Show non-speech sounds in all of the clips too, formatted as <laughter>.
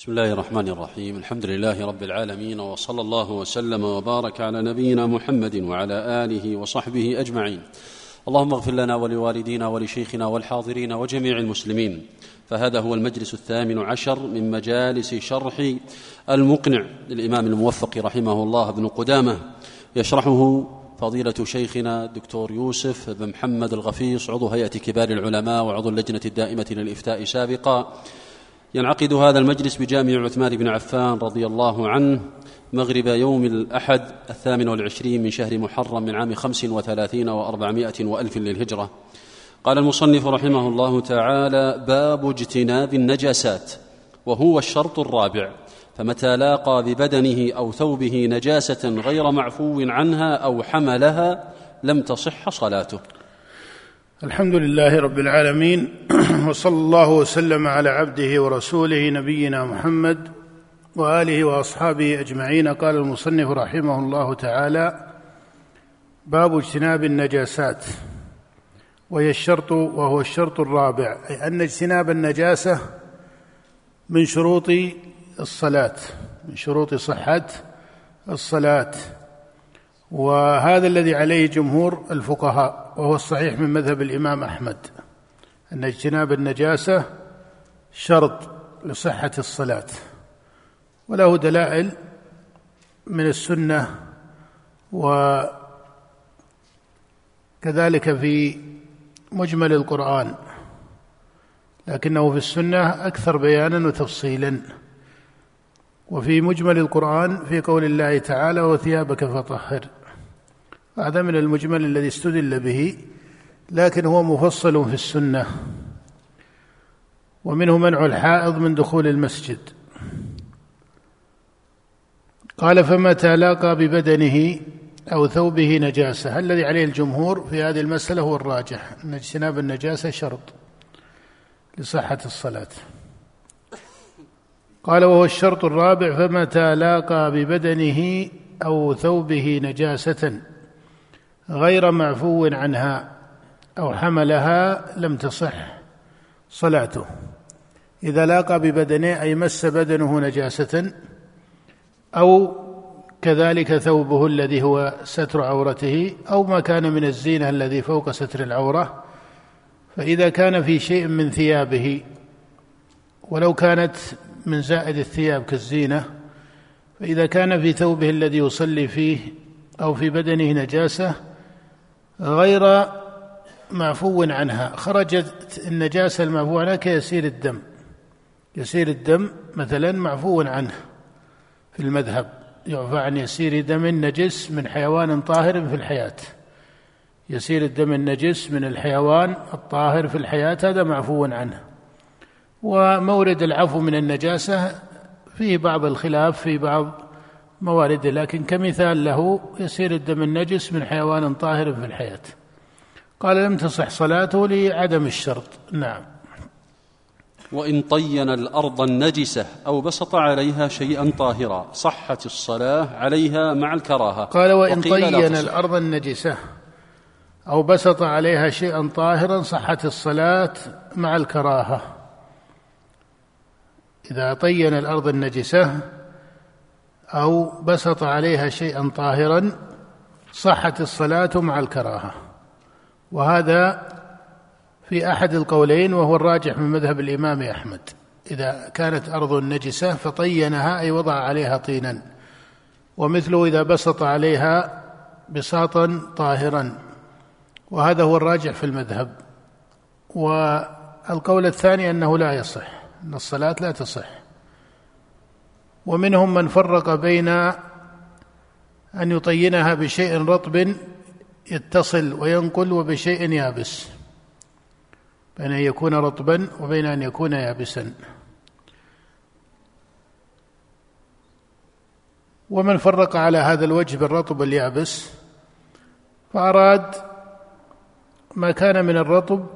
بسم الله الرحمن الرحيم الحمد لله رب العالمين وصلى الله وسلم وبارك على نبينا محمد وعلى اله وصحبه اجمعين اللهم اغفر لنا ولوالدينا ولشيخنا والحاضرين وجميع المسلمين فهذا هو المجلس الثامن عشر من مجالس شرح المقنع للامام الموفق رحمه الله بن قدامه يشرحه فضيلة شيخنا الدكتور يوسف بن محمد الغفيص عضو هيئة كبار العلماء وعضو اللجنة الدائمة للإفتاء سابقا ينعقد هذا المجلس بجامع عثمان بن عفان رضي الله عنه مغرب يوم الأحد الثامن والعشرين من شهر محرم من عام خمس وثلاثين وأربعمائة وألف للهجرة. قال المصنف رحمه الله تعالى باب اجتناب النجاسات وهو الشرط الرابع. فمتى لاقى ببدنه أو ثوبه نجاسة غير معفو عنها أو حملها لم تصح صلاته. الحمد لله رب العالمين <clears throat> وصلى الله وسلم على عبده ورسوله نبينا محمد وآله وأصحابه أجمعين. قال المصنف رحمه الله تعالى باب اجتناب النجاسات وهي الشرط وهو الشرط الرابع أي أن اجتناب النجاسة من شروط الصلاة من شروط صحة الصلاة. وهذا الذي عليه جمهور الفقهاء وهو الصحيح من مذهب الإمام أحمد أن اجتناب النجاسة شرط لصحة الصلاة وله دلائل من السنة وكذلك في مجمل القرآن لكنه في السنة أكثر بيانا وتفصيلا وفي مجمل القرآن في قول الله تعالى وثيابك فطهر هذا من المجمل الذي استدل به لكن هو مفصل في السنة. ومنه منع الحائض من دخول المسجد. قال فمتى لاقى ببدنه أو ثوبه نجاسة. الذي عليه الجمهور في هذه المسألة هو الراجح؟ ان اجتناب النجاسة شرط لصحة الصلاة. قال وهو الشرط الرابع فمتى لاقى ببدنه أو ثوبه نجاسة. غير معفو عنها أو حملها لم تصح صلاته. إذا لاقى ببدنه أي مس بدنه نجاسة أو كذلك ثوبه الذي هو ستر عورته أو ما كان من الزينة الذي فوق ستر العورة فإذا كان في شيء من ثيابه ولو كانت من زائد الثياب كالزينة فإذا كان في ثوبه الذي يصلي فيه أو في بدنه نجاسة غير معفو عنها. خرجت النجاسة المعفو عنها كيسير الدم. يسير الدم مثلا معفو عنه في المذهب. يعفى عن يسير دم نجس من حيوان طاهر في الحياة. يسير الدم النجس من الحيوان الطاهر في الحياة هذا معفو عنه. ومورد العفو من النجاسة فيه بعض الخلاف في بعض موارده لكن كمثال له يسير الدم النجس من حيوان طاهر في الحياة. قال لم تصح صلاته لعدم الشرط. نعم. وإن طين الأرض النجسة أو بسط عليها شيئا طاهرا صحت الصلاة عليها مع الكراهة. قال وإن طين الأرض النجسة أو بسط عليها شيئا طاهرا صحت الصلاة مع الكراهة. إذا طين الأرض النجسة أو بسط عليها شيئا طاهرا صحت الصلاة مع الكراهة. وهذا في أحد القولين وهو الراجح من مذهب الإمام أحمد. إذا كانت أرض نجسة فطينها أي وضع عليها طينا. ومثله إذا بسط عليها بساطا طاهرا. وهذا هو الراجح في المذهب. والقول الثاني أنه لا يصح أن الصلاة لا تصح. ومنهم من فرق بين أن يطينها بشيء رطب يتصل وينقل وبشيء يابس بين أن يكون رطبا وبين أن يكون يابسا. ومن فرق على هذا الوجه بالرطب اليابس فأراد ما كان من الرطب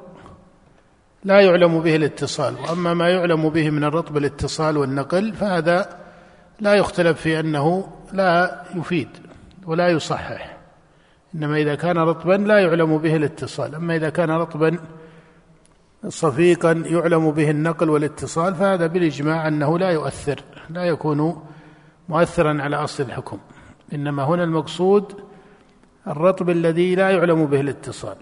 لا يعلم به الاتصال وأما ما يعلم به من الرطب الاتصال والنقل فهذا لا يختلف في أنه لا يفيد ولا يصحح. إنما إذا كان رطبا لا يعلم به الاتصال. أما إذا كان رطبا صفيقا يعلم به النقل والاتصال فهذا بالإجماع أنه لا يؤثر لا يكون مؤثرا على أصل الحكم. إنما هنا المقصود الرطب الذي لا يعلم به الاتصال.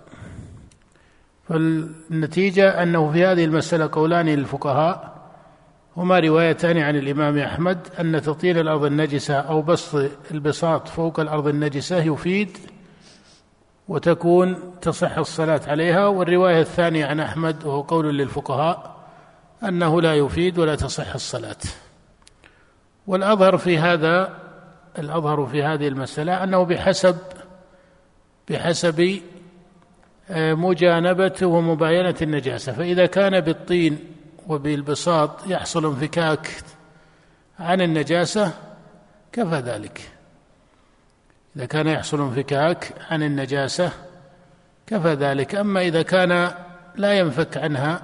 فالنتيجة أنه في هذه المسألة قولان للفقهاء هما روايتان عن الإمام أحمد أن تطيل الأرض النجسة أو بسط البساط فوق الأرض النجسة يفيد وتكون تصح الصلاة عليها. والرواية الثانية عن أحمد وهو قول للفقهاء أنه لا يفيد ولا تصح الصلاة. والأظهر في هذا الأظهر في هذه المسألة أنه بحسب بحسب آه، مجانبة ومباينة النجاسة. فإذا كان بالطين وبالبساط يحصل انفكاك عن النجاسة كفى ذلك. إذا كان يحصل انفكاك عن النجاسة كفى ذلك. أما إذا كان لا ينفك عنها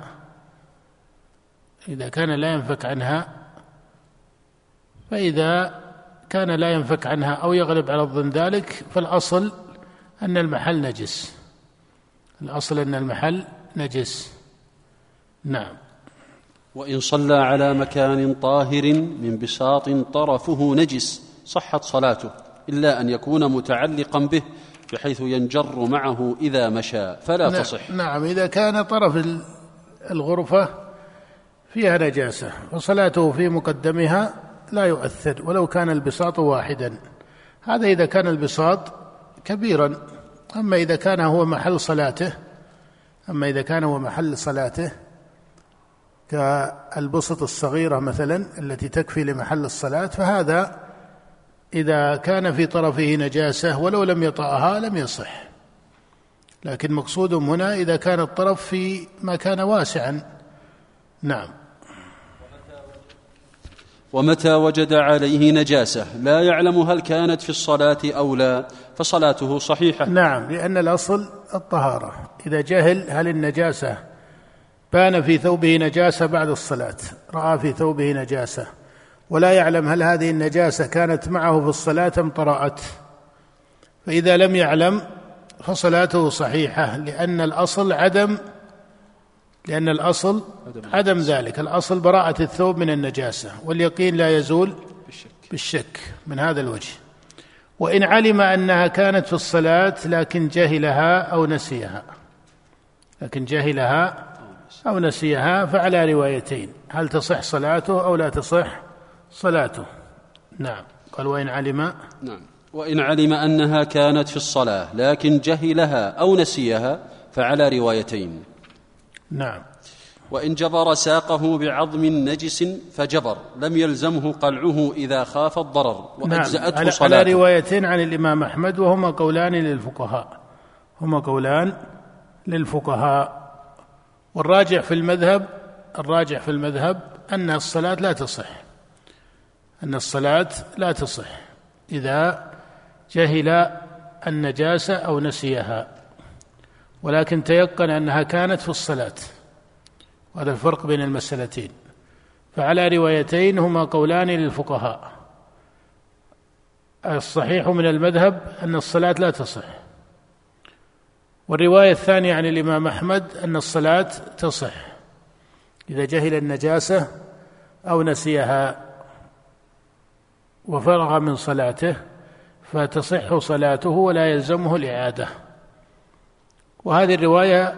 إذا كان لا ينفك عنها فإذا كان لا ينفك عنها أو يغلب على الظن ذلك فالأصل أن المحل نجس. الأصل أن المحل نجس. نعم. وإن صلى على مكان طاهر من بساط طرفه نجس صحت صلاته إلا أن يكون متعلقا به بحيث ينجر معه إذا مشى فلا نعم تصح. نعم إذا كان طرف الغرفة فيها نجاسة وصلاته في مقدمها لا يؤثر ولو كان البساط واحدا. هذا إذا كان البساط كبيرا أما إذا كان هو محل صلاته أما إذا كان هو محل صلاته كالبسط الصغيرة مثلا التي تكفي لمحل الصلاة فهذا إذا كان في طرفه نجاسة ولو لم يطأها لم يصح. لكن مقصودهم هنا إذا كان الطرف في ما كان واسعا نعم. ومتى وجد عليه نجاسة؟ لا يعلم هل كانت في الصلاة أو لا فصلاته صحيحة. نعم لأن الأصل الطهارة. إذا جهل هل النجاسة بان في ثوبه نجاسة بعد الصلاة. رأى في ثوبه نجاسة. ولا يعلم هل هذه النجاسة كانت معه في الصلاة أم طرأت. فإذا لم يعلم فصلاته صحيحة لأن الأصل عدم لأن الأصل عدم ذلك. الأصل براءة الثوب من النجاسة واليقين لا يزول بالشك من هذا الوجه. وإن علم أنها كانت في الصلاة لكن جهلها أو نسيها. لكن جهلها أو نسيها فعلى روايتين. هل تصح صلاته أو لا تصح صلاته؟ نعم. قال وإن علم. نعم. وإن علم أنها كانت في الصلاة لكن جهلها أو نسيها فعلى روايتين. نعم. وإن جبر ساقه بعظم نجس فجبر لم يلزمه قلعه إذا خاف الضرر وأجزأته نعم. صلاته. على روايتين عن الإمام أحمد وهما قولان للفقهاء. هما قولان للفقهاء. والراجع في المذهب الراجع في المذهب أن الصلاة لا تصح. أن الصلاة لا تصح إذا جهل النجاسة أو نسيها. ولكن تيقن أنها كانت في الصلاة. وهذا الفرق بين المسألتين. فعلى روايتين هما قولان للفقهاء. الصحيح من المذهب أن الصلاة لا تصح. والرواية الثانية عن الإمام أحمد أن الصلاة تصح إذا جهل النجاسة أو نسيها وفرغ من صلاته فتصح صلاته ولا يلزمه الإعادة. وهذه الرواية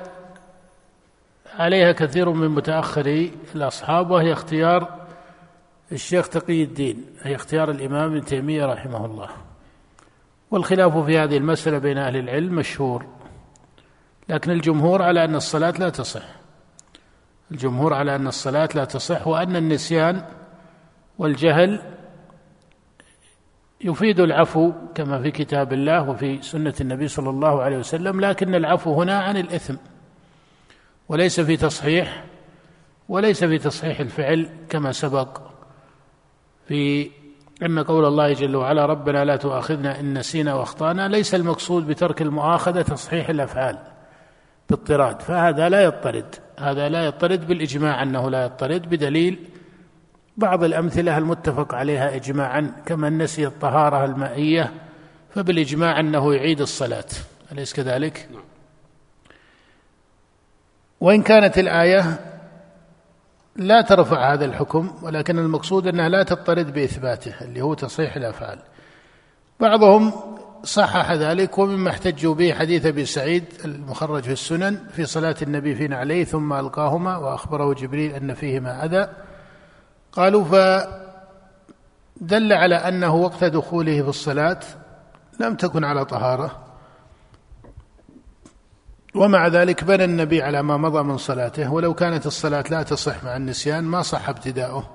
عليها كثير من متأخري الأصحاب وهي اختيار الشيخ تقي الدين هي اختيار الإمام ابن تيمية رحمه الله. والخلاف في هذه المسألة بين أهل العلم مشهور. لكن الجمهور على أن الصلاة لا تصح. الجمهور على أن الصلاة لا تصح وأن النسيان والجهل يفيد العفو كما في كتاب الله وفي سنة النبي صلى الله عليه وسلم لكن العفو هنا عن الإثم. وليس في تصحيح وليس في تصحيح الفعل كما سبق في أن قول الله جل وعلا ربنا لا تؤاخذنا إن نسينا وأخطأنا ليس المقصود بترك المؤاخذة تصحيح الأفعال. باضطراد فهذا لا يضطرد هذا لا يضطرد بالإجماع أنه لا يضطرد بدليل بعض الأمثلة المتفق عليها إجماعا كمن نسي الطهارة المائية فبالإجماع أنه يعيد الصلاة أليس كذلك؟ نعم. وإن كانت الآية لا ترفع هذا الحكم ولكن المقصود أنها لا تضطرد بإثباته اللي هو تصحيح الأفعال بعضهم صحح ذلك ومما احتجوا به حديث أبي سعيد المخرج في السنن في صلاة النبي في نعليه ثم ألقاهما وأخبره جبريل أن فيهما أذى. قالوا فدل على أنه وقت دخوله في الصلاة لم تكن على طهارة. ومع ذلك بنى النبي على ما مضى من صلاته ولو كانت الصلاة لا تصح مع النسيان ما صح ابتداؤه.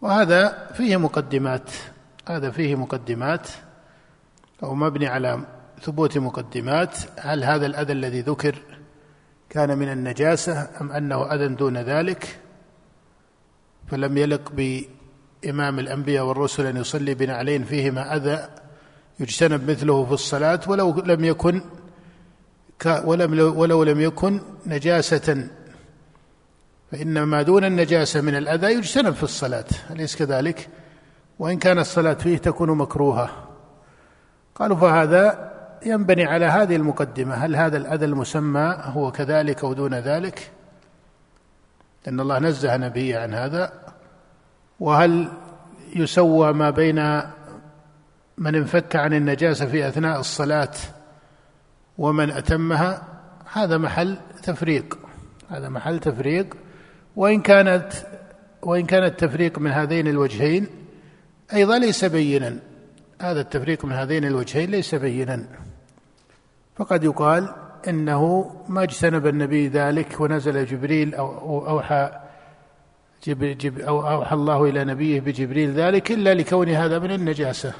وهذا فيه مقدمات هذا فيه مقدمات. أو مبني على ثبوت مقدمات هل هذا الأذى الذي ذكر كان من النجاسة أم أنه أذى دون ذلك؟ فلم يلق بإمام الأنبياء والرسل أن يصلي بنعلين فيهما أذى يجتنب مثله في الصلاة ولو لم يكن ولم ولو لم يكن نجاسة. فإن ما دون النجاسة من الأذى يجتنب في الصلاة أليس كذلك؟ وإن كان الصلاة فيه تكون مكروهة. قالوا فهذا ينبني على هذه المقدمة هل هذا الأذى المسمى هو كذلك أو دون ذلك؟ لأن الله نزه نبيه عن هذا. وهل يسوى ما بين من انفك عن النجاسة في أثناء الصلاة ومن أتمها؟ هذا محل تفريق. هذا محل تفريق. وإن كانت وإن كان التفريق من هذين الوجهين أيضا ليس بينا. هذا التفريق من هذين الوجهين ليس بينا. فقد يقال إنه ما اجتنب النبي ذلك ونزل جبريل أو أوحى جب أو أوحى الله إلى نبيه بجبريل ذلك إلا لكون هذا من النجاسة.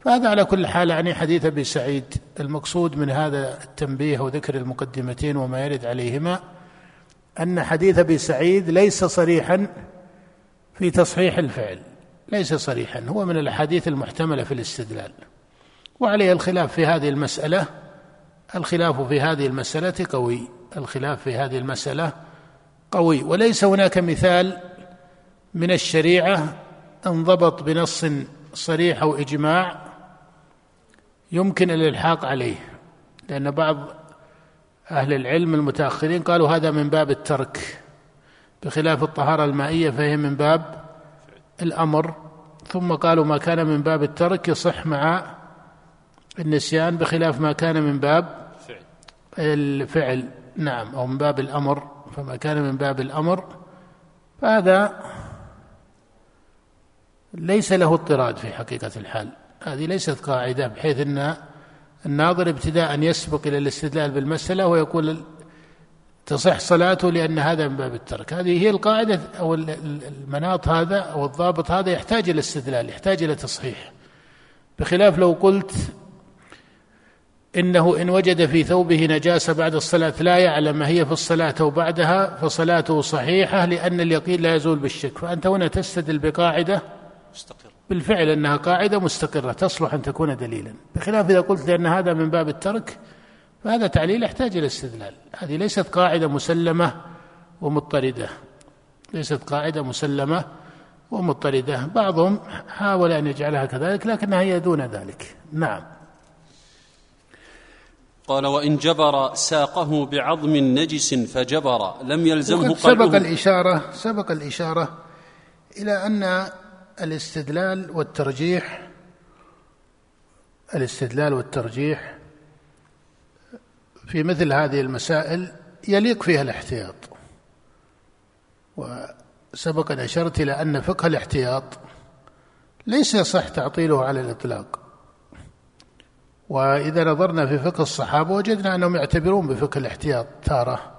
فهذا على كل حال يعني حديث أبي سعيد المقصود من هذا التنبيه وذكر المقدمتين وما يرد عليهما أن حديث أبي سعيد ليس صريحا في تصحيح الفعل. ليس صريحا هو من الأحاديث المحتملة في الاستدلال. وعليه الخلاف في هذه المسألة الخلاف في هذه المسألة قوي الخلاف في هذه المسألة قوي. وليس هناك مثال من الشريعة انضبط بنص صريح أو إجماع يمكن الإلحاق عليه لأن بعض أهل العلم المتأخرين قالوا هذا من باب الترك. بخلاف الطهارة المائية فهي من باب الأمر ثم قالوا ما كان من باب الترك يصح مع النسيان بخلاف ما كان من باب الفعل. نعم أو من باب الأمر. فما كان من باب الأمر فهذا ليس له اضطراد في حقيقة الحال. هذه ليست قاعدة بحيث أن الناظر ابتداء يسبق إلى الاستدلال بالمسألة ويقول تصح صلاته لأن هذا من باب الترك. هذه هي القاعدة أو المناط هذا أو الضابط هذا يحتاج إلى استدلال يحتاج إلى تصحيح. بخلاف لو قلت إنه إن وجد في ثوبه نجاسة بعد الصلاة لا يعلم هي في الصلاة أو بعدها فصلاته صحيحة لأن اليقين لا يزول بالشك. فأنت هنا تستدل بقاعدة مستقرة. بالفعل أنها قاعدة مستقرة تصلح أن تكون دليلا. بخلاف إذا قلت لأن هذا من باب الترك فهذا تعليل يحتاج إلى استدلال. هذه ليست قاعدة مسلمة ومضطردة. ليست قاعدة مسلمة ومضطردة. بعضهم حاول أن يجعلها كذلك لكنها هي دون ذلك. نعم. قال وإن جبر ساقه بعظم نجس فجبر لم يلزمه سبق الإشارة سبق الإشارة إلى أن الاستدلال والترجيح الاستدلال والترجيح في مثل هذه المسائل يليق فيها الاحتياط. وسبق أن أشرت إلى أن فقه الاحتياط ليس يصح تعطيله على الإطلاق. وإذا نظرنا في فقه الصحابة وجدنا أنهم يعتبرون بفقه الاحتياط تارة.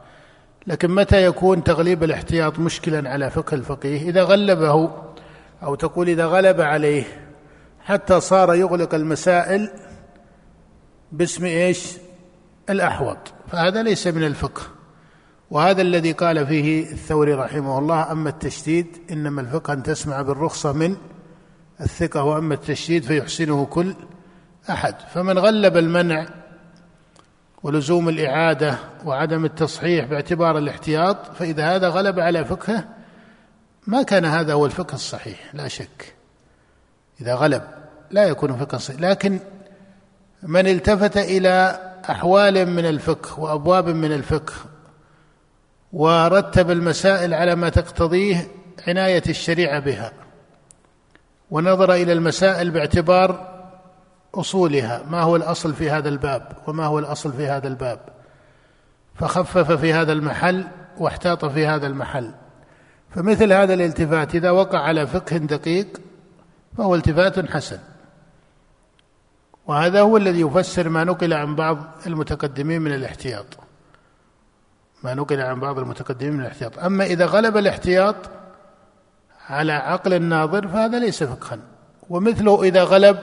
لكن متى يكون تغليب الاحتياط مشكلا على فقه الفقيه؟ إذا غلبه أو تقول إذا غلب عليه حتى صار يغلق المسائل باسم إيش؟ الأحوط. فهذا ليس من الفقه. وهذا الذي قال فيه الثوري رحمه الله أما التشديد إنما الفقه أن تسمع بالرخصة من الثقة وأما التشديد فيحسنه كل أحد. فمن غلب المنع ولزوم الإعادة وعدم التصحيح باعتبار الاحتياط فإذا هذا غلب على فقهه ما كان هذا هو الفقه الصحيح لا شك. إذا غلب لا يكون فقه صحيح. لكن من التفت إلى أحوال من الفقه وأبواب من الفقه ورتب المسائل على ما تقتضيه عناية الشريعة بها ونظر إلى المسائل باعتبار أصولها ما هو الأصل في هذا الباب وما هو الأصل في هذا الباب. فخفف في هذا المحل واحتاط في هذا المحل. فمثل هذا الالتفات إذا وقع على فقه دقيق فهو التفات حسن. وهذا هو الذي يفسر ما نقل عن بعض المتقدمين من الاحتياط. ما نقل عن بعض المتقدمين من الاحتياط. أما إذا غلب الاحتياط على عقل الناظر فهذا ليس فقها. ومثله إذا غلب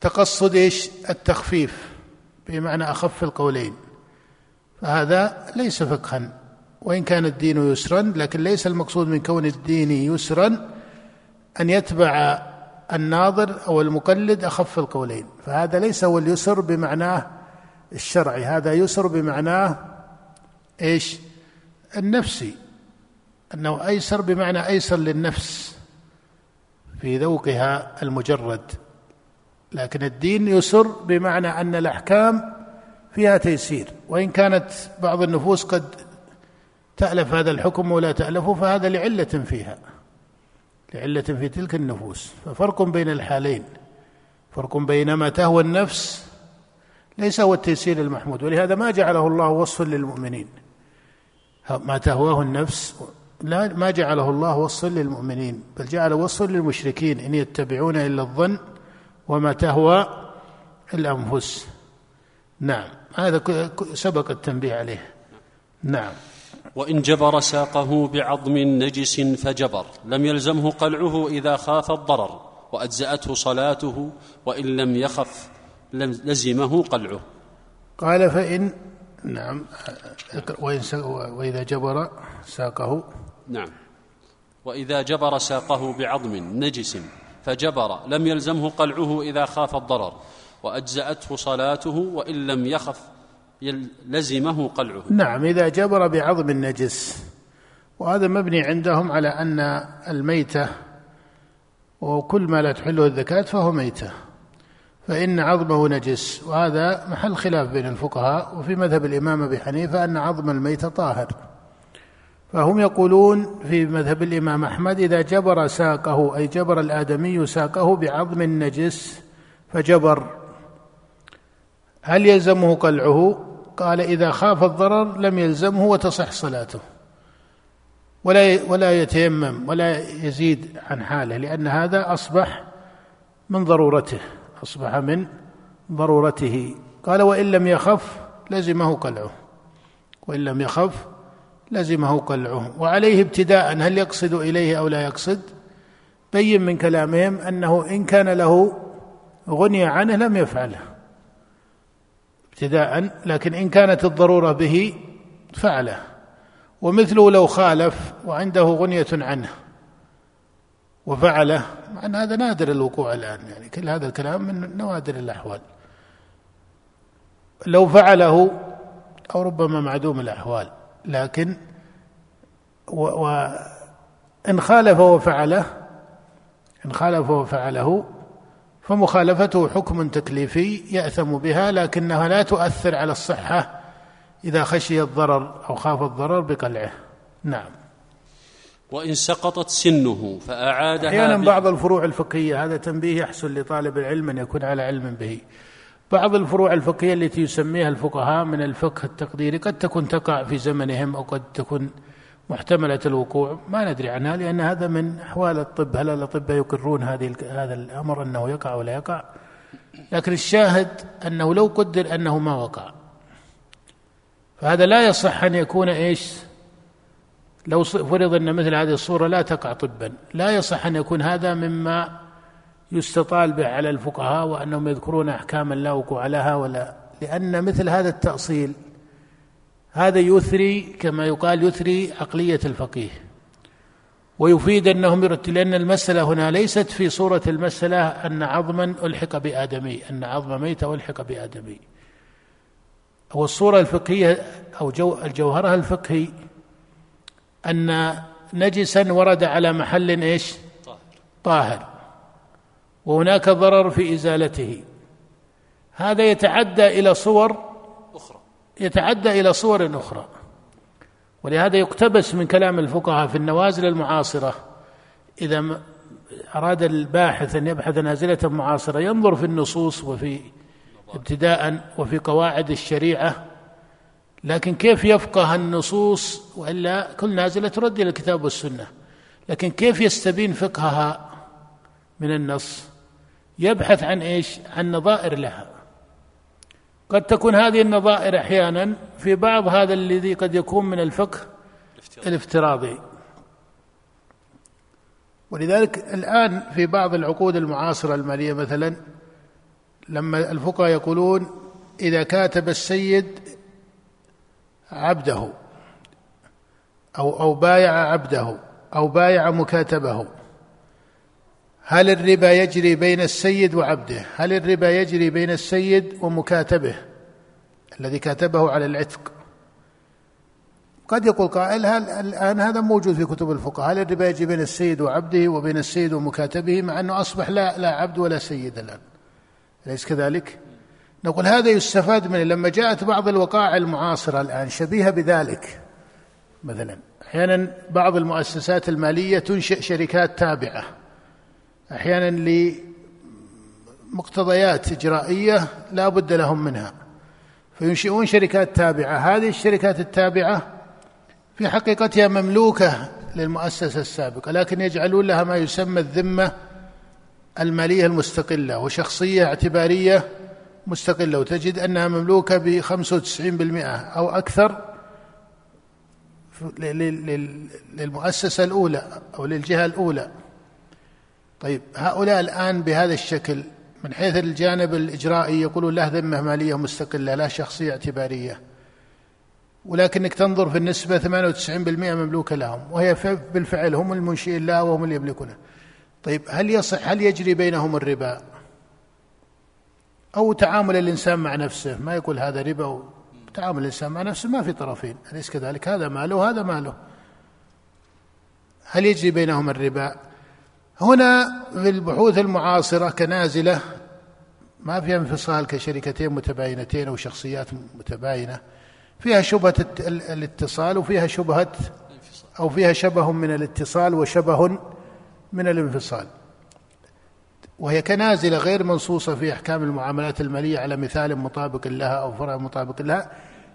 تقصد إيش؟ التخفيف بمعنى أخف القولين. فهذا ليس فقها. وإن كان الدين يسرا لكن ليس المقصود من كون الدين يسرا أن يتبع الناظر أو المقلد أخف القولين. فهذا ليس هو اليسر بمعناه الشرعي هذا يسر بمعناه إيش؟ النفسي أنه أيسر بمعنى أيسر للنفس في ذوقها المجرد. لكن الدين يسر بمعنى أن الأحكام فيها تيسير. وإن كانت بعض النفوس قد تألف هذا الحكم ولا تألفه فهذا لعلة فيها. لعلة في تلك النفوس. ففرق بين الحالين. فرق بين ما تهوى النفس ليس هو التيسير المحمود ولهذا ما جعله الله وصفا للمؤمنين. ما تهواه النفس لا ما جعله الله وصفا للمؤمنين بل جعل وصفا للمشركين إن يتبعون إلا الظن وما تهوى الأنفس. نعم هذا سبق التنبيه عليه. نعم. وإن جبر ساقه بعظم نجس فجبر. لم يلزمه قلعه إذا خاف الضرر وأجزأته صلاته وإن لم يخف لزمه قلعه. قال فإن نعم وإذا جبر ساقه. نعم. وإذا جبر ساقه بعظم نجس فجبر. لم يلزمه قلعه إذا خاف الضرر وأجزأته صلاته وإن لم يخف لزمه قلعه. نعم إذا جبر بعظم نجس وهذا مبني عندهم على أن الميتة وكل ما لا تحله الذكاة فهو ميتة. فإن عظمه نجس. وهذا محل خلاف بين الفقهاء وفي مذهب الإمام أبي حنيفة أن عظم الميت طاهر. فهم يقولون في مذهب الإمام أحمد إذا جبر ساقه أي جبر الآدمي ساقه بعظم نجس فجبر. هل يلزمه قلعه؟ قال إذا خاف الضرر لم يلزمه وتصح صلاته. ولا ولا يتيمم ولا يزيد عن حاله لأن هذا أصبح من ضرورته أصبح من ضرورته. قال وإن لم يخف لزمه قلعه. وإن لم يخف لزمه قلعه. وعليه ابتداء هل يقصد إليه أو لا يقصد؟ بين من كلامهم أنه إن كان له غني عنه لم يفعله. ابتداء لكن إن كانت الضرورة به فعله. ومثله لو خالف وعنده غنية عنه وفعله مع أن هذا نادر الوقوع الآن يعني كل هذا الكلام من نوادر الأحوال. لو فعله أو ربما معدوم الأحوال لكن وإن خالف وفعله إن خالف وفعله فمخالفته حكم تكليفي يأثم بها لكنها لا تؤثر على الصحة إذا خشي الضرر أو خاف الضرر بقلعه. نعم. وإن سقطت سنه فأعادها أحيانا بعض الفروع الفقهية هذا تنبيه يحسن لطالب العلم أن يكون على علم به. بعض الفروع الفقهية التي يسميها الفقهاء من الفقه التقديري قد تكون تقع في زمنهم أو قد تكون محتملة الوقوع. ما ندري عنها لأن هذا من أحوال الطب. هل الأطباء يقرون هذه هذا الأمر أنه يقع ولا يقع؟ لكن الشاهد أنه لو قدر أنه ما وقع. فهذا لا يصح أن يكون إيش؟ لو فرض أن مثل هذه الصورة لا تقع طبا. لا يصح أن يكون هذا مما يستطال به على الفقهاء وأنهم يذكرون أحكاما لا وقوع لها ولا. لأن مثل هذا التأصيل هذا يثري كما يقال يثري عقلية الفقيه ويفيد أنهم يرتب لأن المسألة هنا ليست في صورة المسألة أن عظما ألحق بآدمي أن عظم ميت ألحق بآدمي. هو الصورة الفقهية أو جو الجوهرها الفقهي أن نجسا ورد على محل إيش؟ طاهر. وهناك ضرر في إزالته. هذا يتعدى إلى صور يتعدى إلى صور أخرى. ولهذا يقتبس من كلام الفقهاء في النوازل المعاصرة. إذا أراد الباحث أن يبحث نازلة معاصرة ينظر في النصوص وفي ابتداء وفي قواعد الشريعة. لكن كيف يفقه النصوص وإلا كل نازلة ترد إلى الكتاب والسنة. لكن كيف يستبين فقهها من النص؟ يبحث عن إيش؟ عن نظائر لها. قد تكون هذه النظائر أحيانا في بعض هذا الذي قد يكون من الفقه الافتراضي. ولذلك الآن في بعض العقود المعاصرة المالية مثلا لما الفقهاء يقولون إذا كاتب السيد عبده أو أو بايع عبده أو بايع مكاتبه هل الربا يجري بين السيد وعبده؟ هل الربا يجري بين السيد ومكاتبه؟ الذي كاتبه على العتق. قد يقول قائل هل الآن هذا موجود في كتب الفقهاء هل الربا يجري بين السيد وعبده وبين السيد ومكاتبه مع أنه أصبح لا لا عبد ولا سيد الآن؟ أليس كذلك؟ نقول هذا يستفاد منه لما جاءت بعض الوقائع المعاصرة الآن شبيهة بذلك. مثلا أحيانا بعض المؤسسات المالية تنشئ شركات تابعة. أحيانا لمقتضيات إجرائية لا بد لهم منها. فينشئون شركات تابعة. هذه الشركات التابعة في حقيقتها مملوكة للمؤسسة السابقة لكن يجعلون لها ما يسمى الذمة المالية المستقلة وشخصية اعتبارية مستقلة. وتجد أنها مملوكة وتسعين بالمئة أو أكثر للمؤسسة الأولى أو للجهة الأولى. طيب هؤلاء الآن بهذا الشكل من حيث الجانب الإجرائي يقولون له ذمة مالية مستقلة لا شخصية اعتبارية. ولكنك تنظر في النسبة 98% مملوكة لهم وهي بالفعل هم المنشئين لها وهم اللي يملكونها. طيب هل يصح هل يجري بينهم الربا؟ أو تعامل الإنسان مع نفسه ما يقول هذا ربا تعامل الإنسان مع نفسه ما في طرفين أليس كذلك؟ هذا ماله وهذا ماله. هل يجري بينهما الربا؟ هنا في البحوث المعاصرة كنازلة ما فيها انفصال كشركتين متباينتين أو شخصيات متباينة فيها شبهة الاتصال وفيها شبهة أو فيها شبه من الاتصال وشبه من الانفصال. وهي كنازلة غير منصوصة في أحكام المعاملات المالية على مثال مطابق لها أو فرع مطابق لها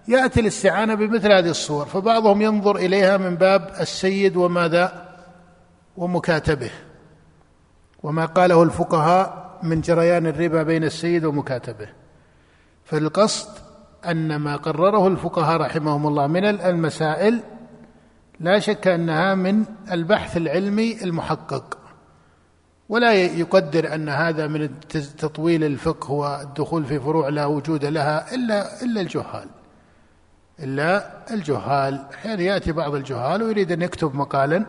يأتي الاستعانة بمثل هذه الصور فبعضهم ينظر إليها من باب السيد وماذا؟ ومكاتبه. وما قاله الفقهاء من جريان الربا بين السيد ومكاتبه. فالقصد أن ما قرره الفقهاء رحمهم الله من المسائل لا شك أنها من البحث العلمي المحقق. ولا يقدر أن هذا من تطويل الفقه والدخول في فروع لا وجود لها إلا إلا الجهال. إلا الجهال. أحيانا يأتي بعض الجهال ويريد أن يكتب مقالا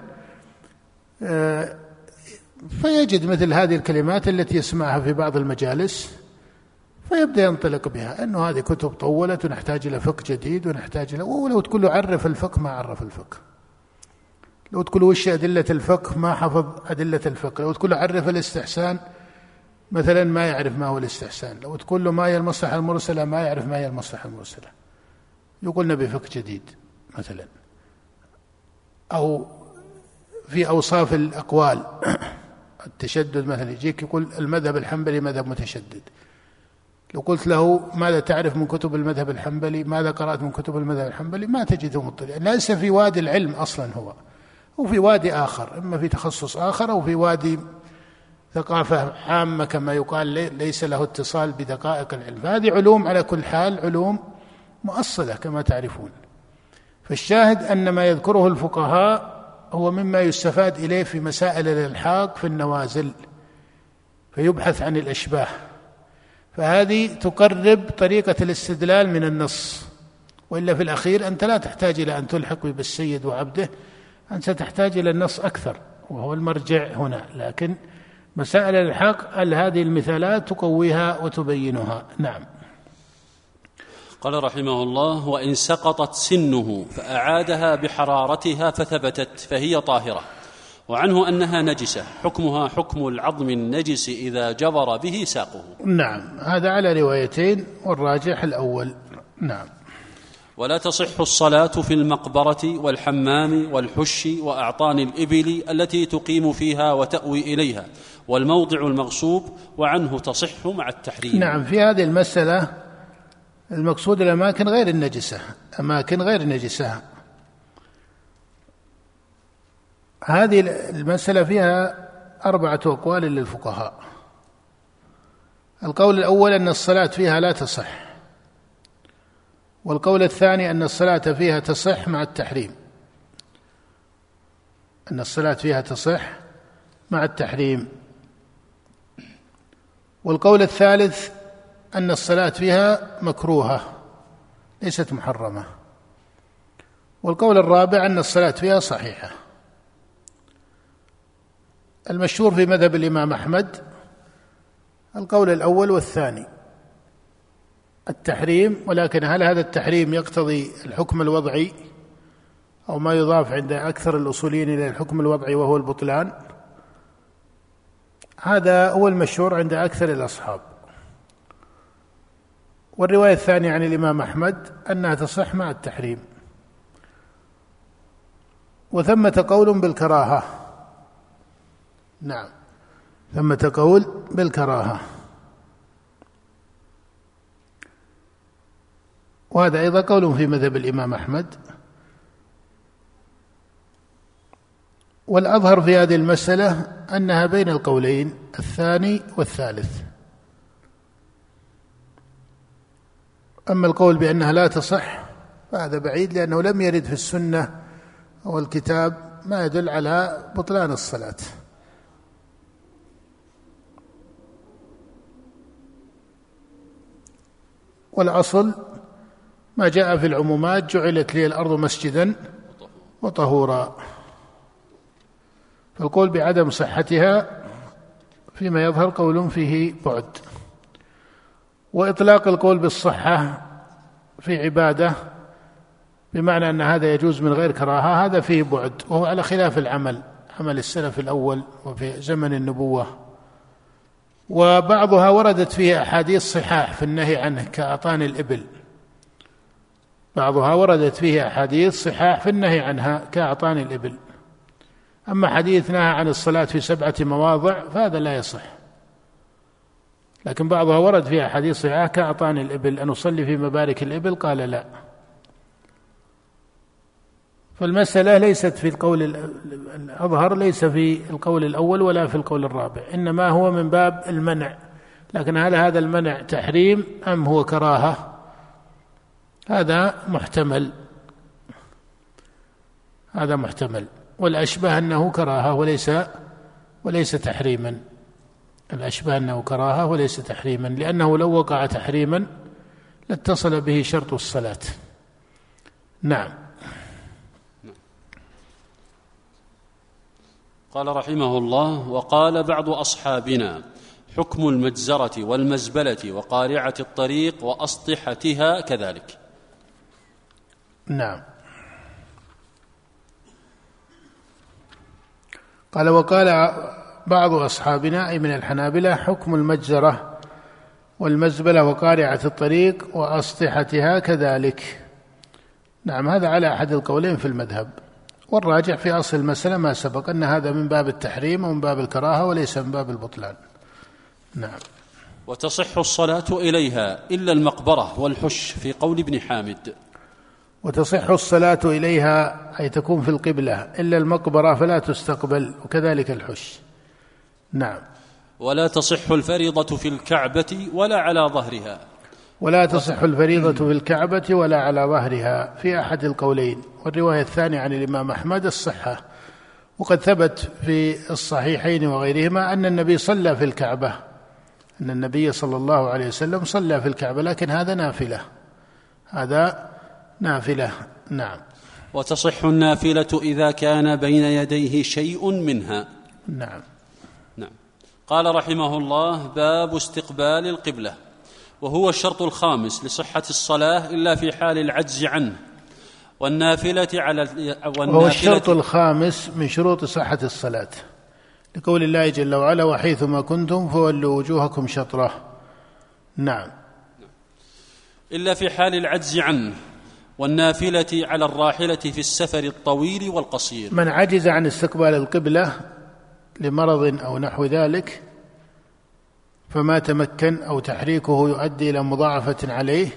آه، فيجد مثل هذه الكلمات التي يسمعها في بعض المجالس فيبدأ ينطلق بها إنه هذه كتب طولت ونحتاج إلى فقه جديد ونحتاج إلى ولو تقول له عرف الفقه ما عرف الفقه. لو تقول وش أدلة الفقه ما حفظ أدلة الفقه لو تقول عرف الاستحسان مثلا ما يعرف ما هو الاستحسان لو تقول له ما هي المصلحة المرسلة ما يعرف ما هي المصلحة المرسلة. يقول نبي فقه جديد مثلا. أو في أوصاف الأقوال. <clears throat> التشدد مثلا يجيك يقول المذهب الحنبلي مذهب متشدد. لو قلت له ماذا تعرف من كتب المذهب الحنبلي؟ ماذا قرأت من كتب المذهب الحنبلي؟ ما تجده مطلع. ليس في وادي العلم أصلا هو. وفي وادي آخر. إما في تخصص آخر أو في وادي ثقافة عامة كما يقال ليس له اتصال بدقائق العلم. فهذه علوم على كل حال علوم مؤصلة كما تعرفون. فالشاهد أن ما يذكره الفقهاء هو مما يستفاد إليه في مسائل الإلحاق في النوازل فيبحث عن الأشباه. فهذه تقرب طريقة الاستدلال من النص وإلا في الأخير أنت لا تحتاج إلى أن تلحق بالسيد وعبده أنت ستحتاج إلى النص أكثر وهو المرجع هنا. لكن مسائل الحق هذه المثالات تقويها وتبينها؟ نعم. قال رحمه الله وإن سقطت سنه فأعادها بحرارتها فثبتت فهي طاهرة. وعنه أنها نجسة حكمها حكم العظم النجس إذا جبر به ساقه. نعم هذا على روايتين والراجح الأول. نعم. ولا تصح الصلاة في المقبرة والحمام والحش وأعطان الإبل التي تقيم فيها وتأوي إليها والموضع المغصوب وعنه تصح مع التحريم. نعم في هذه المسألة المقصود الأماكن غير النجسة أماكن غير نجسة. هذه المسألة فيها أربعة أقوال للفقهاء. القول الأول أن الصلاة فيها لا تصح. والقول الثاني أن الصلاة فيها تصح مع التحريم. أن الصلاة فيها تصح مع التحريم. والقول الثالث أن الصلاة فيها مكروهة ليست محرمة. والقول الرابع أن الصلاة فيها صحيحة. المشهور في مذهب الإمام أحمد القول الأول والثاني التحريم ولكن هل هذا التحريم يقتضي الحكم الوضعي أو ما يضاف عند أكثر الأصوليين إلى الحكم الوضعي وهو البطلان؟ هذا هو المشهور عند أكثر الأصحاب. والرواية الثانية عن الإمام أحمد أنها تصح مع التحريم. وثمة قول بالكراهة. نعم. ثمة قول بالكراهة. وهذا أيضا قول في مذهب الإمام أحمد. والأظهر في هذه المسألة أنها بين القولين الثاني والثالث. أما القول بأنها لا تصح فهذا بعيد لأنه لم يرد في السنة أو الكتاب ما يدل على بطلان الصلاة. والأصل ما جاء في العمومات جعلت لي الأرض مسجدا وطهورا. فالقول بعدم صحتها فيما يظهر قول فيه بعد. وإطلاق القول بالصحة في عبادة بمعنى أن هذا يجوز من غير كراهة هذا فيه بعد وهو على خلاف العمل عمل السلف الأول وفي زمن النبوة. وبعضها وردت فيه أحاديث صحاح في النهي عنه كاطان الإبل. بعضها وردت فيه أحاديث صحاح في النهي عنها كأعطان الإبل. أما حديث نهى عن الصلاة في سبعة مواضع فهذا لا يصح. لكن بعضها ورد فيها حديث صحيح كأعطاني الإبل أن أصلي في مبارك الإبل؟ قال لا. فالمسألة ليست في القول الأظهر ليس في القول الأول ولا في القول الرابع إنما هو من باب المنع. لكن هل هذا المنع تحريم أم هو كراهة؟ هذا محتمل. هذا محتمل. والأشبه أنه كراهة وليس وليس تحريما. الأشبه أنه كراهة وليس تحريما لأنه لو وقع تحريما لاتصل به شرط الصلاة. نعم. قال رحمه الله وقال بعض أصحابنا حكم المجزرة والمزبلة وقارعة الطريق وأسطحتها كذلك. نعم. قال وقال بعض أصحابنا أي من الحنابلة حكم المجزرة والمزبلة وقارعة الطريق وأسطحتها كذلك. نعم هذا على أحد القولين في المذهب. والراجح في أصل المسألة ما سبق أن هذا من باب التحريم ومن باب الكراهة وليس من باب البطلان. نعم. وتصح الصلاة إليها إلا المقبرة والحش في قول ابن حامد. وتصح الصلاة إليها أي تكون في القبلة إلا المقبرة فلا تستقبل وكذلك الحش. نعم. ولا تصح الفريضة في الكعبة ولا على ظهرها. ولا تصح الفريضة في الكعبة ولا على ظهرها. في أحد القولين والرواية الثانية عن الإمام أحمد الصحة. وقد ثبت في الصحيحين وغيرهما أن النبي صلى في الكعبة. أن النبي صلى الله عليه وسلم صلى في الكعبة لكن هذا نافلة. هذا نافلة. نعم. وتصح النافلة إذا كان بين يديه شيء منها. نعم. قال رحمه الله باب استقبال القبلة وهو الشرط الخامس لصحة الصلاة إلا في حال العجز عنه والنافلة على والنافلة وهو الشرط الخامس من شروط صحة الصلاة. لقول الله جل وعلا وحيثما كنتم فولوا وجوهكم شطرة. نعم. إلا في حال العجز عنه والنافلة على الراحلة في السفر الطويل والقصير. من عجز عن استقبال القبلة لمرض أو نحو ذلك فما تمكن أو تحريكه يؤدي إلى مضاعفة عليه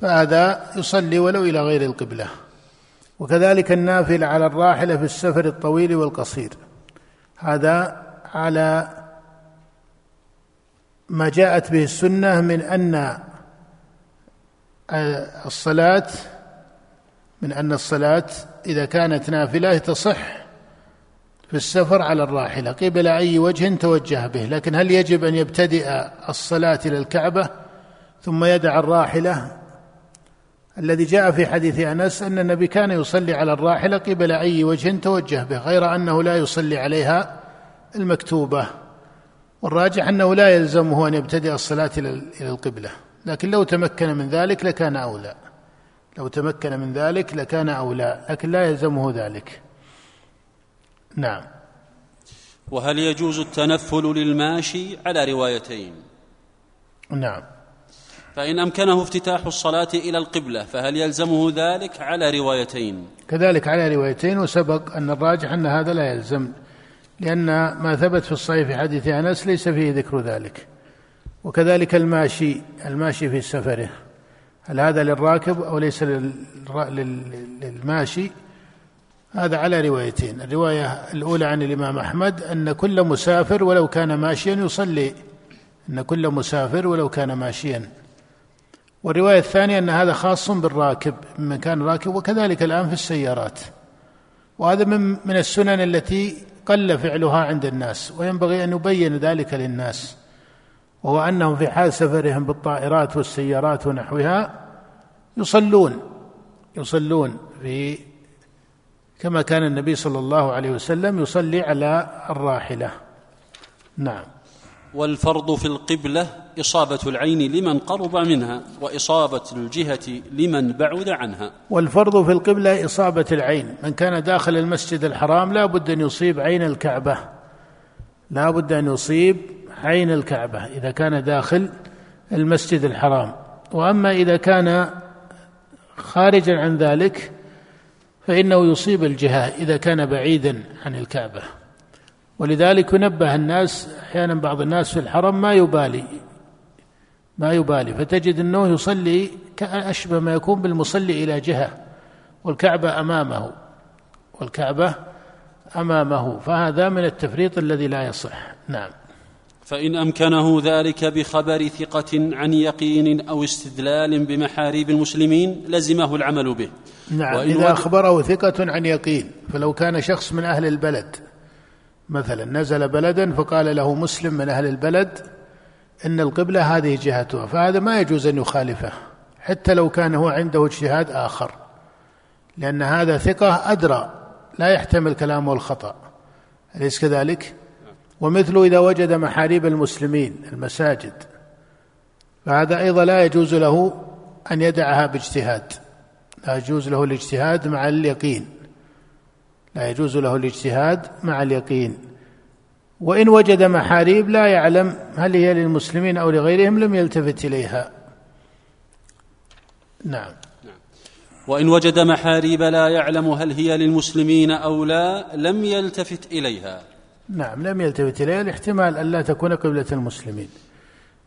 فهذا يصلي ولو إلى غير القبلة. وكذلك النافلة على الراحلة في السفر الطويل والقصير هذا على ما جاءت به السنة من أن الصلاة من أن الصلاة إذا كانت نافلة تصح في السفر على الراحلة. قبل أي وجه توجه به لكن هل يجب أن يبتدئ الصلاة إلى الكعبة ثم يدع الراحلة؟ الذي جاء في حديث أنس أن النبي كان يصلي على الراحلة قبل أي وجه توجه به غير أنه لا يصلي عليها المكتوبة. والراجح أنه لا يلزمه أن يبتدئ الصلاة إلى القبلة. لكن لو تمكن من ذلك لكان أولى. لو تمكن من ذلك لكان أولى لكن لا يلزمه ذلك. نعم. وهل يجوز التنفل للماشي على روايتين؟ نعم. فإن أمكنه افتتاح الصلاة إلى القبلة فهل يلزمه ذلك على روايتين؟ كذلك على روايتين وسبق أن الراجح أن هذا لا يلزم لأن ما ثبت في الصحيح في حديث أنس ليس فيه ذكر ذلك. وكذلك الماشي الماشي في سفره هل هذا للراكب أو ليس للماشي؟ هذا على روايتين. الرواية الأولى عن الإمام أحمد أن كل مسافر ولو كان ماشيا يصلي. أن كل مسافر ولو كان ماشيا. والرواية الثانية أن هذا خاص بالراكب من كان راكب وكذلك الآن في السيارات. وهذا من من السنن التي قل فعلها عند الناس وينبغي أن يبين ذلك للناس. وهو أنهم في حال سفرهم بالطائرات والسيارات ونحوها يصلون يصلون في كما كان النبي صلى الله عليه وسلم يصلي على الراحلة. نعم. والفرض في القبلة إصابة العين لمن قرب منها وإصابة الجهة لمن بعد عنها. والفرض في القبلة إصابة العين. من كان داخل المسجد الحرام لا بد أن يصيب عين الكعبة. لا بد أن يصيب عين الكعبة إذا كان داخل المسجد الحرام. وأما إذا كان خارجا عن ذلك فإنه يصيب الجهة إذا كان بعيدا عن الكعبة. ولذلك ينبه الناس أحيانا بعض الناس في الحرم ما يبالي ما يبالي. فتجد أنه يصلي أشبه ما يكون بالمصلي إلى جهة والكعبة أمامه والكعبة أمامه. فهذا من التفريط الذي لا يصح. نعم. فإن أمكنه ذلك بخبر ثقة عن يقين أو استدلال بمحاريب المسلمين لزمه العمل به نعم إذا أخبره ثقة عن يقين فلو كان شخص من أهل البلد مثلا نزل بلدا فقال له مسلم من أهل البلد إن القبلة هذه جهتها فهذا ما يجوز أن يخالفه حتى لو كان هو عنده اجتهاد آخر لأن هذا ثقة أدرى لا يحتمل كلامه الخطأ أليس كذلك؟ ومثل إذا وجد محاريب المسلمين المساجد. فهذا أيضا لا يجوز له أن يدعها باجتهاد. لا يجوز له الاجتهاد مع اليقين. لا يجوز له الاجتهاد مع اليقين. وإن وجد محاريب لا يعلم هل هي للمسلمين أو لغيرهم لم يلتفت إليها. نعم. وإن وجد محاريب لا يعلم هل هي للمسلمين أو لا لم يلتفت إليها. نعم لم يلتفت إليها لاحتمال أن لا تكون قبلة المسلمين.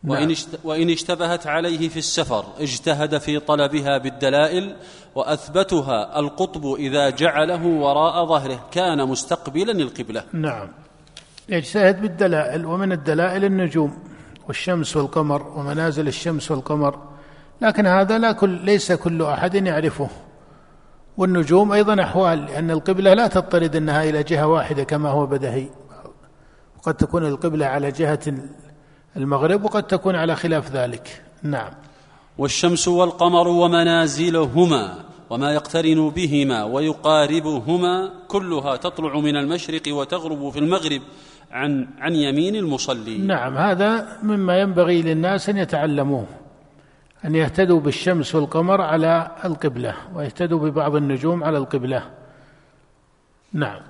وإن, نعم. وإن اشتبهت عليه في السفر اجتهد في طلبها بالدلائل وأثبتها القطب إذا جعله وراء ظهره كان مستقبلا القبلة نعم. يجتهد بالدلائل ومن الدلائل النجوم والشمس والقمر ومنازل الشمس والقمر. لكن هذا لا كل ليس كل أحد يعرفه. والنجوم أيضا أحوال لأن القبلة لا تضطرد أنها إلى جهة واحدة كما هو بدهي. وقد تكون القبلة على جهة المغرب وقد تكون على خلاف ذلك. نعم. والشمس والقمر ومنازلهما وما يقترن بهما ويقاربهما كلها تطلع من المشرق وتغرب في المغرب عن عن يمين المصلي نعم. هذا مما ينبغي للناس أن يتعلموه أن يهتدوا بالشمس والقمر على القبلة ويهتدوا ببعض النجوم على القبلة. نعم.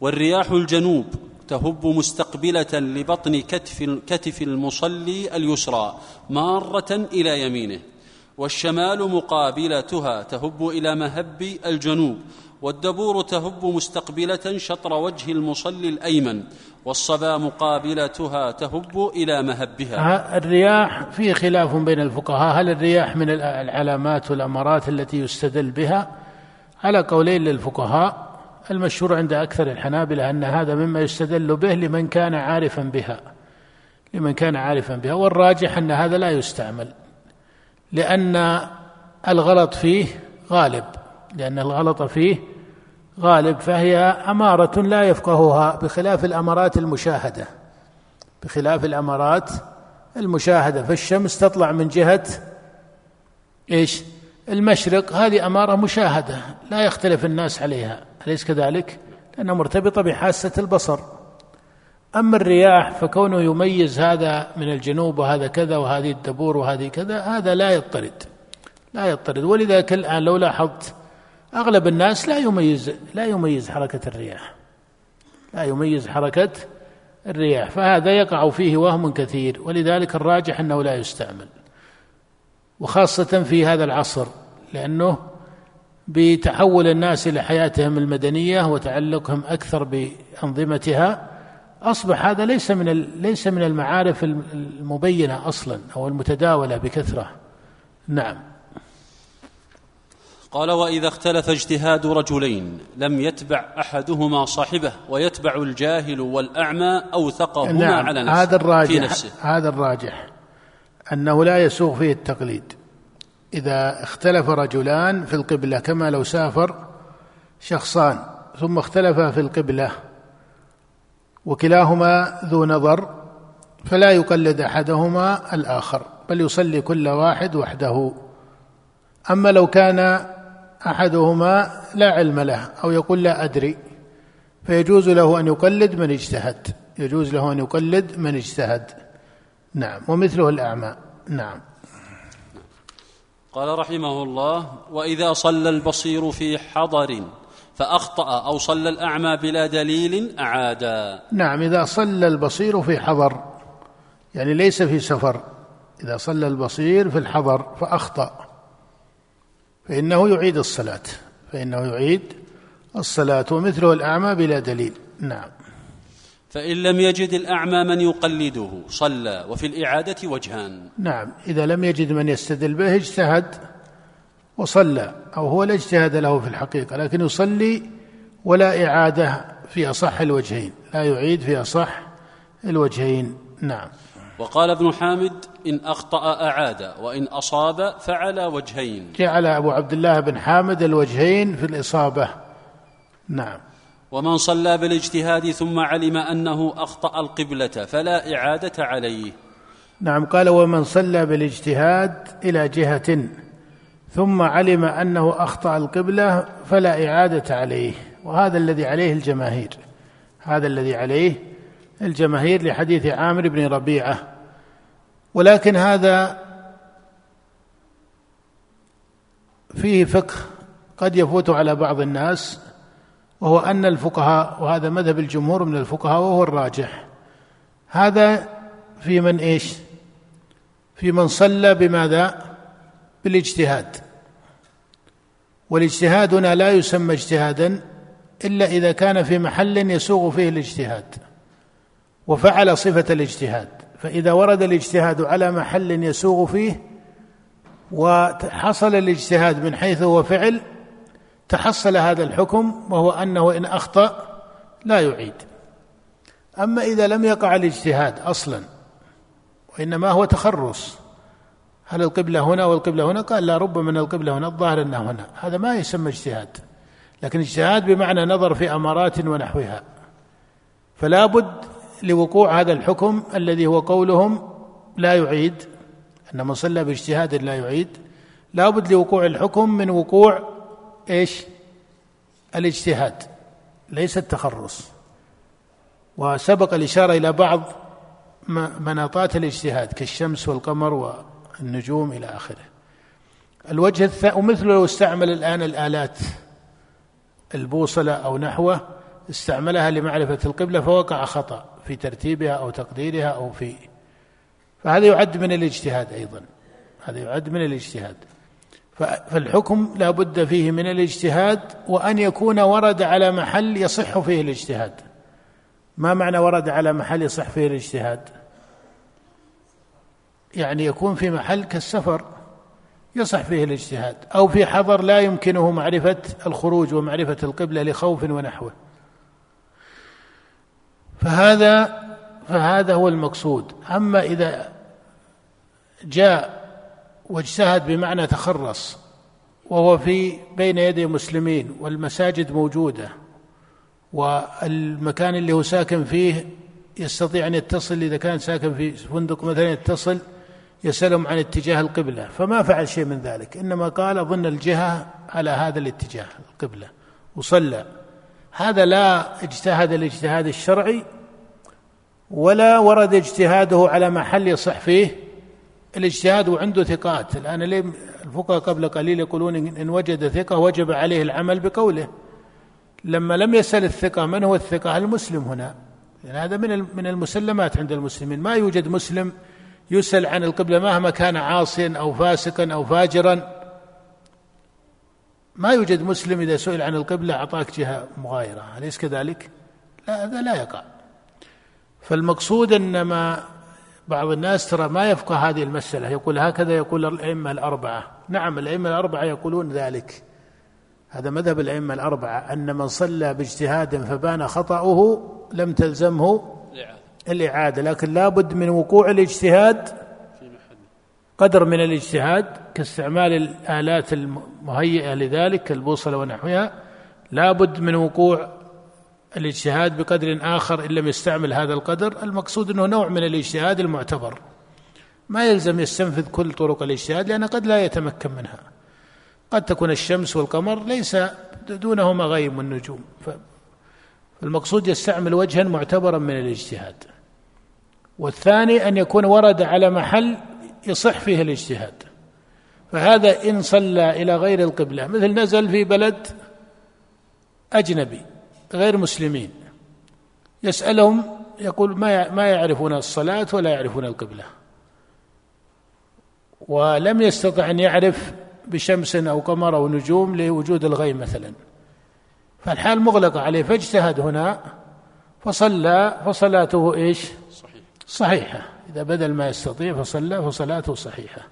والرياح الجنوب تهب مستقبلة لبطن كتف كتف المصلي اليسرى مارة إلى يمينه والشمال مقابلتها تهب إلى مهب الجنوب والدبور تهب مستقبلة شطر وجه المصلي الأيمن والصبا مقابلتها تهب إلى مهبها. الرياح في خلاف بين الفقهاء. هل الرياح من العلامات والأمارات التي يستدل بها؟ على قولين للفقهاء المشهور عند أكثر الحنابلة أن هذا مما يستدل به لمن كان عارفا بها لمن كان عارفا بها والراجح أن هذا لا يستعمل لأن الغلط فيه غالب لأن الغلط فيه غالب فهي أمارة لا يفقهها بخلاف الأمارات المشاهدة بخلاف الأمارات المشاهدة. فالشمس تطلع من جهة إيش؟ المشرق. هذه أمارة مشاهدة لا يختلف الناس عليها. أليس كذلك؟ لأنها مرتبطة بحاسة البصر. أما الرياح فكونه يميز هذا من الجنوب وهذا كذا وهذه الدبور وهذه كذا هذا لا يضطرد لا يضطرد ولذلك الآن لو لاحظت أغلب الناس لا يميز لا يميز حركة الرياح. لا يميز حركة الرياح. فهذا يقع فيه وهم كثير. ولذلك الراجح أنه لا يستعمل. وخاصة في هذا العصر لأنه بتحول الناس إلى حياتهم المدنية وتعلقهم أكثر بأنظمتها. أصبح هذا ليس من ليس من المعارف المبينة أصلا أو المتداولة بكثرة. نعم. قال وإذا اختلف اجتهاد رجلين لم يتبع أحدهما صاحبه ويتبع الجاهل والأعمى أوثقهما نعم على نفسه هذا الراجح في نفسه. هذا الراجح أنه لا يسوغ فيه التقليد. إذا اختلف رجلان في القبلة كما لو سافر شخصان ثم اختلفا في القبلة وكلاهما ذو نظر فلا يقلد أحدهما الآخر بل يصلي كل واحد وحده. أما لو كان أحدهما لا علم له أو يقول لا أدري فيجوز له أن يقلد من اجتهد. يجوز له أن يقلد من اجتهد. نعم ومثله الأعمى. نعم. قال رحمه الله وإذا صلى البصير في حضر فأخطأ أو صلى الأعمى بلا دليل أعادا. نعم إذا صلى البصير في حضر يعني ليس في سفر إذا صلى البصير في الحضر فأخطأ. فإنه يعيد الصلاة فإنه يعيد الصلاة ومثله الأعمى بلا دليل. نعم. فإن لم يجد الأعمى من يقلده صلى وفي الإعادة وجهان. نعم إذا لم يجد من يستدل به اجتهد وصلى أو هو لا اجتهاد له في الحقيقة لكن يصلي ولا إعادة في أصح الوجهين لا يعيد في أصح الوجهين. نعم. وقال ابن حامد إن أخطأ أعاد وإن أصاب فعلى وجهين. جعل أبو عبد الله بن حامد الوجهين في الإصابة. نعم. ومن صلى بالاجتهاد ثم علم أنه أخطأ القبلة فلا إعادة عليه. نعم قال ومن صلى بالاجتهاد إلى جهة ثم علم أنه أخطأ القبلة فلا إعادة عليه. وهذا الذي عليه الجماهير. هذا الذي عليه الجماهير لحديث عامر بن ربيعة. ولكن هذا فيه فقه قد يفوت على بعض الناس وهو أن الفقهاء وهذا مذهب الجمهور من الفقهاء وهو الراجح. هذا في من إيش؟ في من صلى بماذا؟ بالاجتهاد. والاجتهاد هنا لا يسمى اجتهادا إلا إذا كان في محل يسوغ فيه الاجتهاد وفعل صفة الاجتهاد. فإذا ورد الاجتهاد على محل يسوغ فيه وحصل الاجتهاد من حيث هو فعل تحصل هذا الحكم وهو أنه إن أخطأ لا يعيد. أما إذا لم يقع الاجتهاد أصلا وإنما هو تخرص هل القبلة هنا والقبلة هنا؟ قال لا رب من القبلة هنا الظاهر أنها هنا. هذا ما يسمى اجتهاد. لكن اجتهاد بمعنى نظر في أمارات ونحوها. فلا بد لوقوع هذا الحكم الذي هو قولهم لا يعيد أن من صلى باجتهاد لا يعيد. لابد لوقوع الحكم من وقوع إيش؟ الاجتهاد ليس التخرص. وسبق الإشارة إلى بعض مناطات الاجتهاد كالشمس والقمر والنجوم إلى آخره. الوجه الثاني ومثل لو استعمل الآن الآلات البوصلة أو نحوه استعملها لمعرفة القبلة فوقع خطأ في ترتيبها أو تقديرها أو في فهذا يعد من الاجتهاد أيضا. هذا يعد من الاجتهاد. فالحكم لا بد فيه من الاجتهاد وأن يكون ورد على محل يصح فيه الاجتهاد. ما معنى ورد على محل يصح فيه الاجتهاد؟ يعني يكون في محل كالسفر يصح فيه الاجتهاد أو في حضر لا يمكنه معرفة الخروج ومعرفة القبلة لخوف ونحوه. فهذا فهذا هو المقصود. أما إذا جاء واجتهد بمعنى تخرص وهو في بين يدي مسلمين والمساجد موجودة والمكان اللي هو ساكن فيه يستطيع أن يتصل إذا كان ساكن في فندق مثلا يتصل يسألهم عن اتجاه القبلة. فما فعل شيء من ذلك إنما قال أظن الجهة على هذا الاتجاه القبلة وصلى. هذا لا اجتهد الاجتهاد الشرعي ولا ورد اجتهاده على محل يصح فيه الاجتهاد وعنده ثقات. الآن الفقهاء قبل قليل يقولون إن وجد ثقة وجب عليه العمل بقوله. لما لم يسأل الثقة من هو الثقة؟ المسلم هنا. يعني هذا من من المسلمات عند المسلمين. ما يوجد مسلم يسأل عن القبلة مهما كان عاصيا أو فاسقا أو فاجرا. ما يوجد مسلم إذا سئل عن القبلة أعطاك جهة مغايرة. أليس كذلك؟ لا هذا لا يقع. فالمقصود أنما بعض الناس ترى ما يفقه هذه المسألة. يقول هكذا يقول الأئمة الأربعة. نعم الأئمة الأربعة يقولون ذلك. هذا مذهب الأئمة الأربعة. أن من صلى باجتهاد فبان خطأه لم تلزمه الإعادة. لكن لابد من وقوع الاجتهاد قدر من الاجتهاد كاستعمال الآلات المهيئة لذلك كالبوصلة ونحوها. لابد من وقوع الاجتهاد بقدر آخر إن لم يستعمل هذا القدر المقصود أنه نوع من الاجتهاد المعتبر. ما يلزم يستنفذ كل طرق الاجتهاد لأنه قد لا يتمكن منها. قد تكون الشمس والقمر ليس دونهما غيم والنجوم فالمقصود يستعمل وجها معتبرا من الاجتهاد. والثاني أن يكون ورد على محل يصح فيه الاجتهاد. فهذا إن صلى إلى غير القبلة مثل نزل في بلد أجنبي. غير مسلمين. يسألهم يقول ما ما يعرفون الصلاة ولا يعرفون القبلة. ولم يستطع أن يعرف بشمس أو قمر أو نجوم لوجود الغيم مثلا. فالحال مغلقة عليه فاجتهد هنا فصلى فصلاته إيش؟ صحيح. صحيحة. إذا بدل ما يستطيع فصلى فصلاته صحيحة.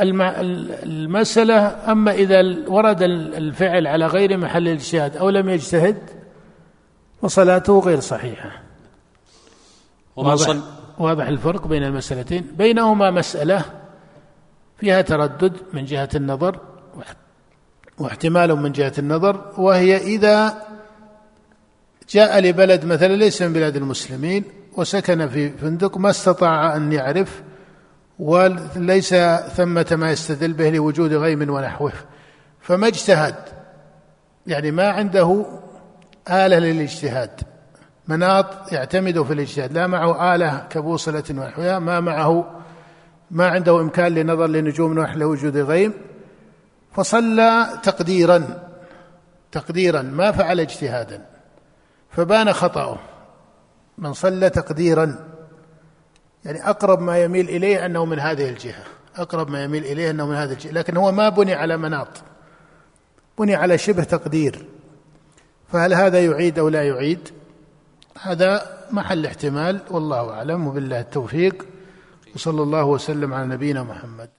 المسألة أما إذا ورد الفعل على غير محل الاجتهاد أو لم يجتهد فصلاته غير صحيحة. واضح, واضح الفرق بين المسألتين. بينهما مسألة فيها تردد من جهة النظر واحتمال من جهة النظر وهي إذا جاء لبلد مثلا ليس من بلاد المسلمين وسكن في فندق ما استطاع أن يعرف وليس ثمة ما يستدل به لوجود غيم ونحوه فما اجتهد يعني ما عنده آلة للاجتهاد. مناط يعتمد في الاجتهاد لا معه آلة كبوصلة ونحوها ما معه ما عنده إمكان لنظر لنجوم نحو لوجود غيم فصلى تقديرا تقديرا ما فعل اجتهادا فبان خطأه. من صلى تقديرا. يعني أقرب ما يميل إليه أنه من هذه الجهة. أقرب ما يميل إليه أنه من هذه الجهة. لكن هو ما بني على مناط. بني على شبه تقدير. فهل هذا يعيد أو لا يعيد؟ هذا محل احتمال والله أعلم وبالله التوفيق. وصلى الله وسلم على نبينا محمد.